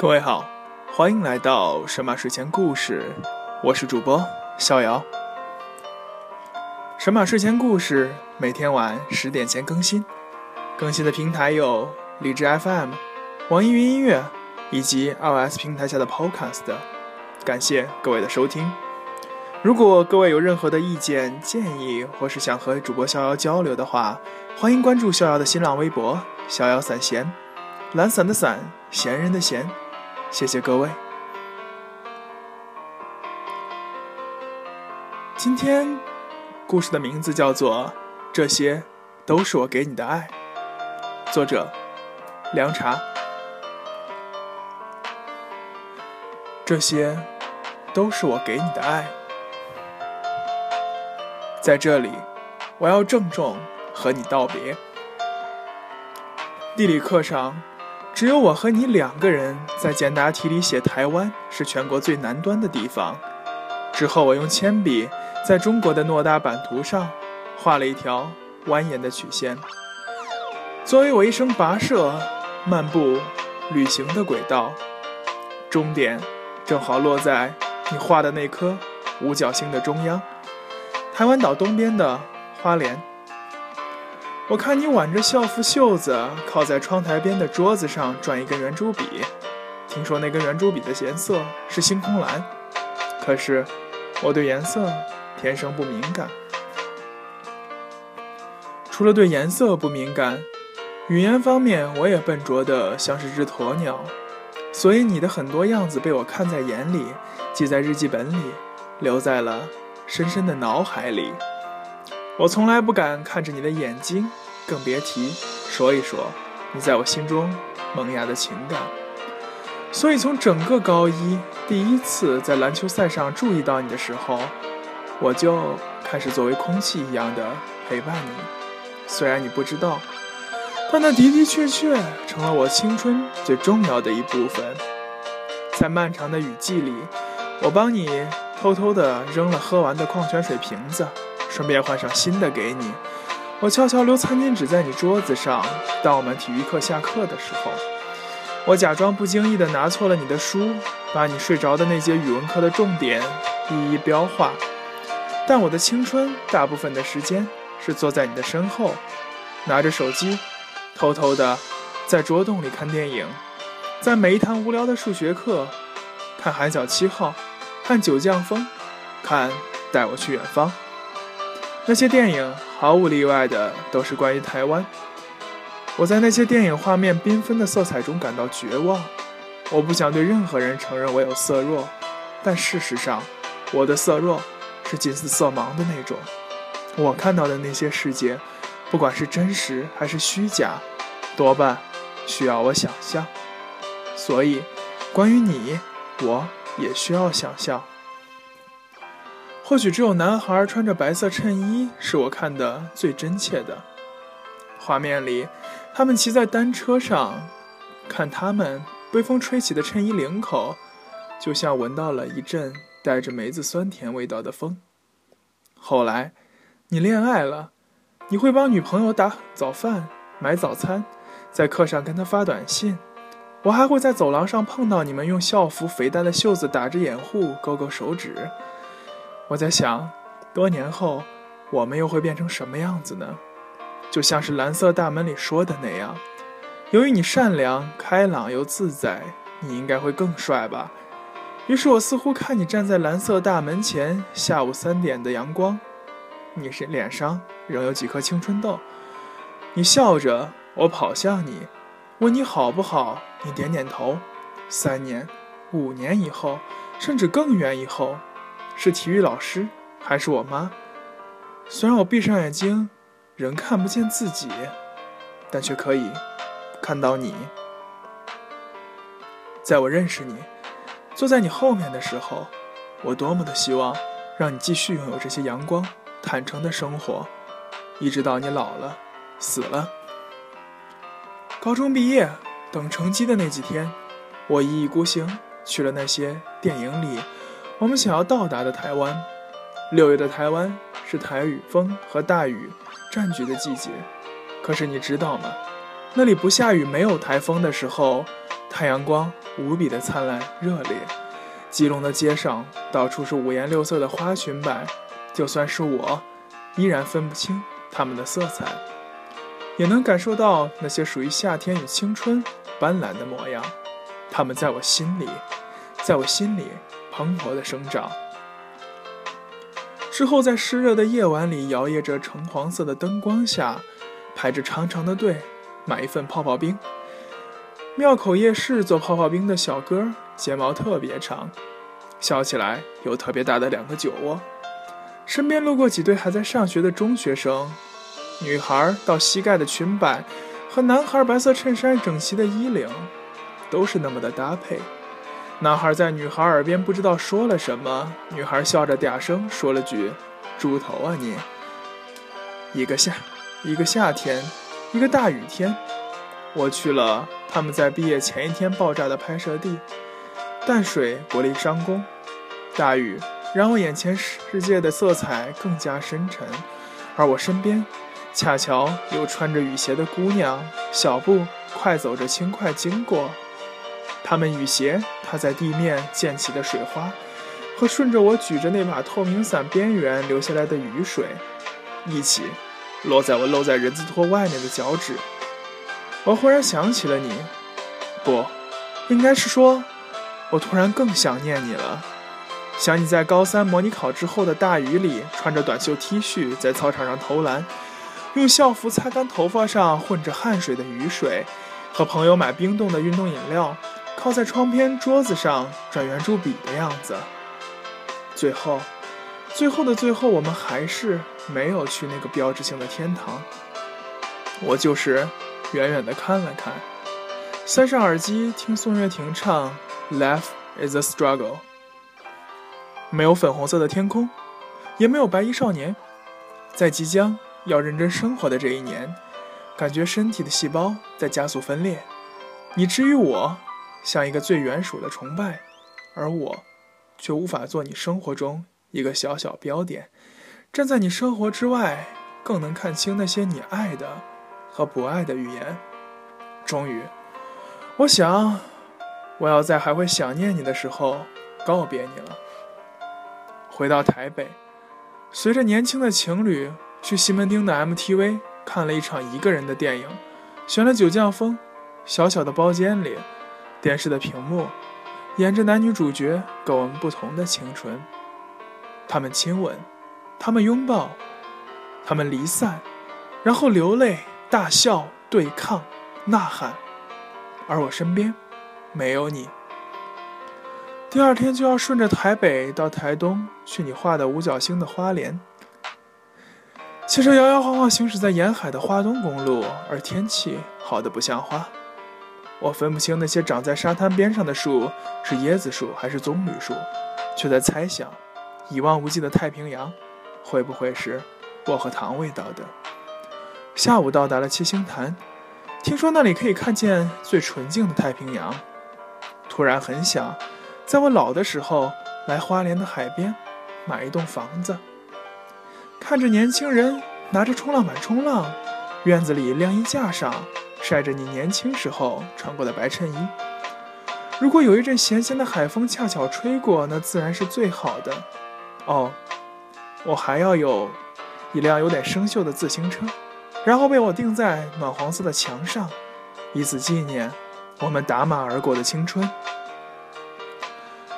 各位好，欢迎来到神马睡前故事，我是主播逍遥。神马睡前故事每天晚十点前更新，更新的平台有荔枝 FM、网易云音乐以及 iOS 平台下的 Podcast。感谢各位的收听。如果各位有任何的意见建议，或是想和主播逍遥交流的话，欢迎关注逍遥的新浪微博“逍遥散闲”，懒散的散，闲人的闲。谢谢各位。今天故事的名字叫做《这些都是我给你的爱》，作者凉茶。这些都是我给你的爱，在这里，我要郑重和你道别。地理课上。只有我和你两个人在简答题里写台湾是全国最南端的地方。之后，我用铅笔在中国的诺大版图上画了一条蜿蜒的曲线，作为我一生跋涉、漫步、旅行的轨道。终点正好落在你画的那颗五角星的中央，台湾岛东边的花莲。我看你挽着校服袖子，靠在窗台边的桌子上转一根圆珠笔。听说那根圆珠笔的颜色是星空蓝，可是我对颜色天生不敏感。除了对颜色不敏感，语言方面我也笨拙的像是只鸵鸟。所以你的很多样子被我看在眼里，记在日记本里，留在了深深的脑海里。我从来不敢看着你的眼睛，更别提说一说你在我心中萌芽的情感。所以从整个高一第一次在篮球赛上注意到你的时候，我就开始作为空气一样的陪伴你。虽然你不知道，但那的的确确成了我青春最重要的一部分。在漫长的雨季里，我帮你偷偷地扔了喝完的矿泉水瓶子。顺便换上新的给你。我悄悄留餐巾纸在你桌子上。当我们体育课下课的时候，我假装不经意地拿错了你的书，把你睡着的那节语文课的重点一一标画。但我的青春大部分的时间是坐在你的身后，拿着手机，偷偷地在桌洞里看电影。在每一堂无聊的数学课，看《海角七号》，看《九降风》，看《带我去远方》。那些电影毫无例外的都是关于台湾。我在那些电影画面缤纷的色彩中感到绝望。我不想对任何人承认我有色弱，但事实上，我的色弱是近似色盲的那种。我看到的那些世界，不管是真实还是虚假，多半需要我想象。所以，关于你，我也需要想象。或许只有男孩穿着白色衬衣是我看的最真切的画面里，他们骑在单车上，看他们被风吹起的衬衣领口，就像闻到了一阵带着梅子酸甜味道的风。后来，你恋爱了，你会帮女朋友打早饭、买早餐，在课上跟她发短信。我还会在走廊上碰到你们，用校服肥大的袖子打着掩护，勾勾手指。我在想，多年后我们又会变成什么样子呢？就像是《蓝色大门》里说的那样，由于你善良、开朗又自在，你应该会更帅吧。于是我似乎看你站在蓝色大门前，下午三点的阳光，你是脸上仍有几颗青春痘。你笑着，我跑向你，问你好不好，你点点头。三年、五年以后，甚至更远以后。是体育老师，还是我妈？虽然我闭上眼睛，仍看不见自己，但却可以看到你。在我认识你，坐在你后面的时候，我多么的希望让你继续拥有这些阳光、坦诚的生活，一直到你老了、死了。高中毕业，等成绩的那几天，我一意孤行去了那些电影里。我们想要到达的台湾，六月的台湾是台雨风和大雨占据的季节。可是你知道吗？那里不下雨、没有台风的时候，太阳光无比的灿烂热烈，基隆的街上到处是五颜六色的花裙摆，就算是我，依然分不清它们的色彩，也能感受到那些属于夏天与青春斑斓的模样。它们在我心里，在我心里蓬勃的生长。之后，在湿热的夜晚里，摇曳着橙黄色的灯光下，排着长长的队，买一份泡泡冰。庙口夜市做泡泡冰的小哥，睫毛特别长，笑起来有特别大的两个酒窝。身边路过几对还在上学的中学生，女孩到膝盖的裙摆和男孩白色衬衫整齐的衣领，都是那么的搭配。男孩在女孩耳边不知道说了什么，女孩笑着嗲声说了句：“猪头啊你！”一个夏，一个夏天，一个大雨天，我去了他们在毕业前一天爆炸的拍摄地——淡水国立商工。大雨让我眼前世界的色彩更加深沉，而我身边恰巧有穿着雨鞋的姑娘，小步快走着轻快经过。他们雨鞋踏在地面溅起的水花，和顺着我举着那把透明伞边缘流下来的雨水，一起落在我露在人字拖外面的脚趾。我忽然想起了你，不，应该是说，我突然更想念你了。想你在高三模拟考之后的大雨里，穿着短袖 T 恤在操场上投篮，用校服擦干头发上混着汗水的雨水，和朋友买冰冻的运动饮料。靠在窗边桌子上转圆珠笔的样子。最后，最后的最后，我们还是没有去那个标志性的天堂。我就是远远的看了看，塞上耳机听宋岳庭唱《Life Is a Struggle》。没有粉红色的天空，也没有白衣少年，在即将要认真生活的这一年，感觉身体的细胞在加速分裂，以至于我。像一个最原始的崇拜，而我，却无法做你生活中一个小小标点，站在你生活之外，更能看清那些你爱的和不爱的语言。终于，我想，我要在还会想念你的时候告别你了。回到台北，随着年轻的情侣去西门町的 MTV 看了一场一个人的电影，选了九降风，小小的包间里。电视的屏幕演着男女主角跟我们不同的青春，他们亲吻，他们拥抱，他们离散，然后流泪、大笑、对抗、呐喊，而我身边没有你。第二天就要顺着台北到台东去你画的五角星的花莲，汽车摇摇晃晃行驶在沿海的花东公路，而天气好的不像话。我分不清那些长在沙滩边上的树是椰子树还是棕榈树，却在猜想，一望无际的太平洋，会不会是薄荷糖味道的？下午到达了七星潭，听说那里可以看见最纯净的太平洋。突然很想，在我老的时候来花莲的海边，买一栋房子。看着年轻人拿着冲浪板冲浪，院子里晾衣架上。晒着你年轻时候穿过的白衬衣。如果有一阵咸咸的海风恰巧吹过，那自然是最好的。哦，我还要有一辆有点生锈的自行车，然后被我钉在暖黄色的墙上，以此纪念我们打马而过的青春。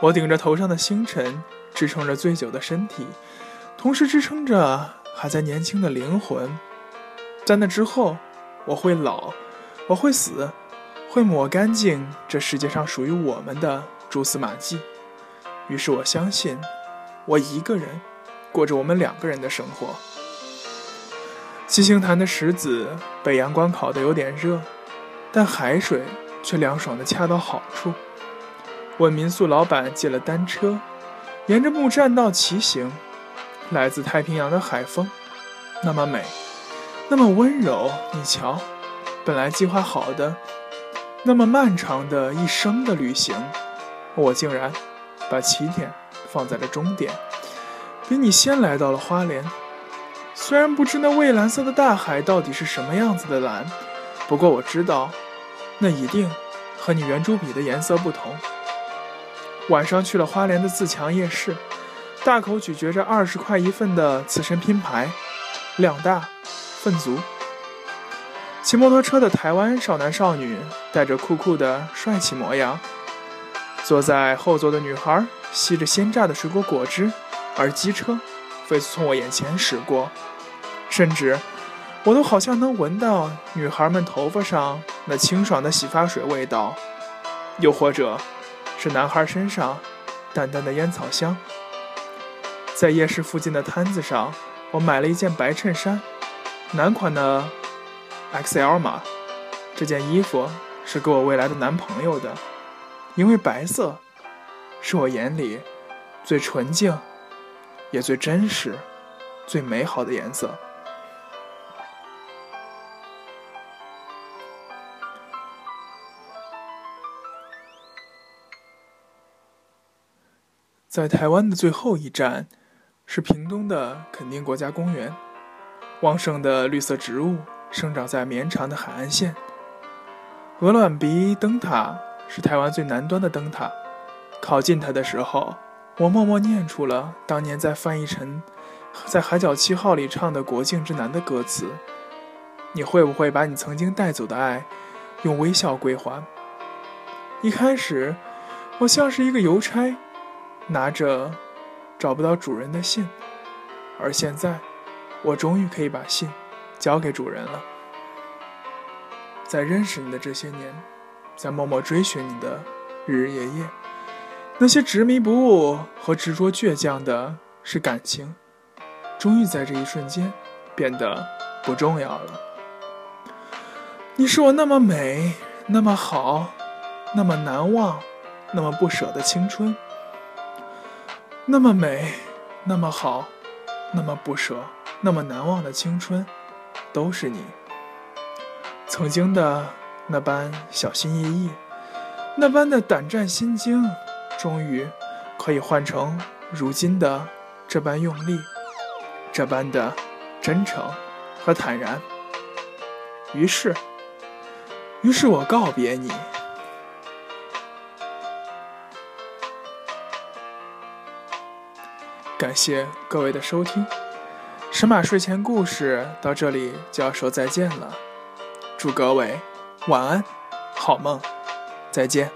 我顶着头上的星辰，支撑着醉酒的身体，同时支撑着还在年轻的灵魂。在那之后，我会老。我会死，会抹干净这世界上属于我们的蛛丝马迹。于是我相信，我一个人过着我们两个人的生活。七星潭的石子被阳光烤得有点热，但海水却凉爽的恰到好处。问民宿老板借了单车，沿着木栈道骑行。来自太平洋的海风，那么美，那么温柔。你瞧。本来计划好的那么漫长的一生的旅行，我竟然把起点放在了终点，比你先来到了花莲。虽然不知那蔚蓝色的大海到底是什么样子的蓝，不过我知道，那一定和你圆珠笔的颜色不同。晚上去了花莲的自强夜市，大口咀嚼着二十块一份的刺身拼盘，量大，份足。骑摩托车的台湾少男少女带着酷酷的帅气模样，坐在后座的女孩吸着鲜榨的水果果汁，而机车飞速从我眼前驶过，甚至我都好像能闻到女孩们头发上那清爽的洗发水味道，又或者。是男孩身上淡淡的烟草香。在夜市附近的摊子上，我买了一件白衬衫，男款的 XL 码。这件衣服是给我未来的男朋友的，因为白色是我眼里最纯净、也最真实、最美好的颜色。在台湾的最后一站，是屏东的垦丁国家公园。旺盛的绿色植物生长在绵长的海岸线。鹅卵鼻灯塔是台湾最南端的灯塔。靠近它的时候，我默默念出了当年在翻译成在《海角七号》里唱的《国境之南》的歌词。你会不会把你曾经带走的爱，用微笑归还？一开始，我像是一个邮差。拿着找不到主人的信，而现在，我终于可以把信交给主人了。在认识你的这些年，在默默追寻你的日日夜夜，那些执迷不悟和执着倔强的是感情，终于在这一瞬间变得不重要了。你是我那么美、那么好、那么难忘、那么不舍的青春。那么美，那么好，那么不舍，那么难忘的青春，都是你。曾经的那般小心翼翼，那般的胆战心惊，终于可以换成如今的这般用力，这般的真诚和坦然。于是，于是我告别你。感谢各位的收听，神马睡前故事到这里就要说再见了，祝各位晚安，好梦，再见。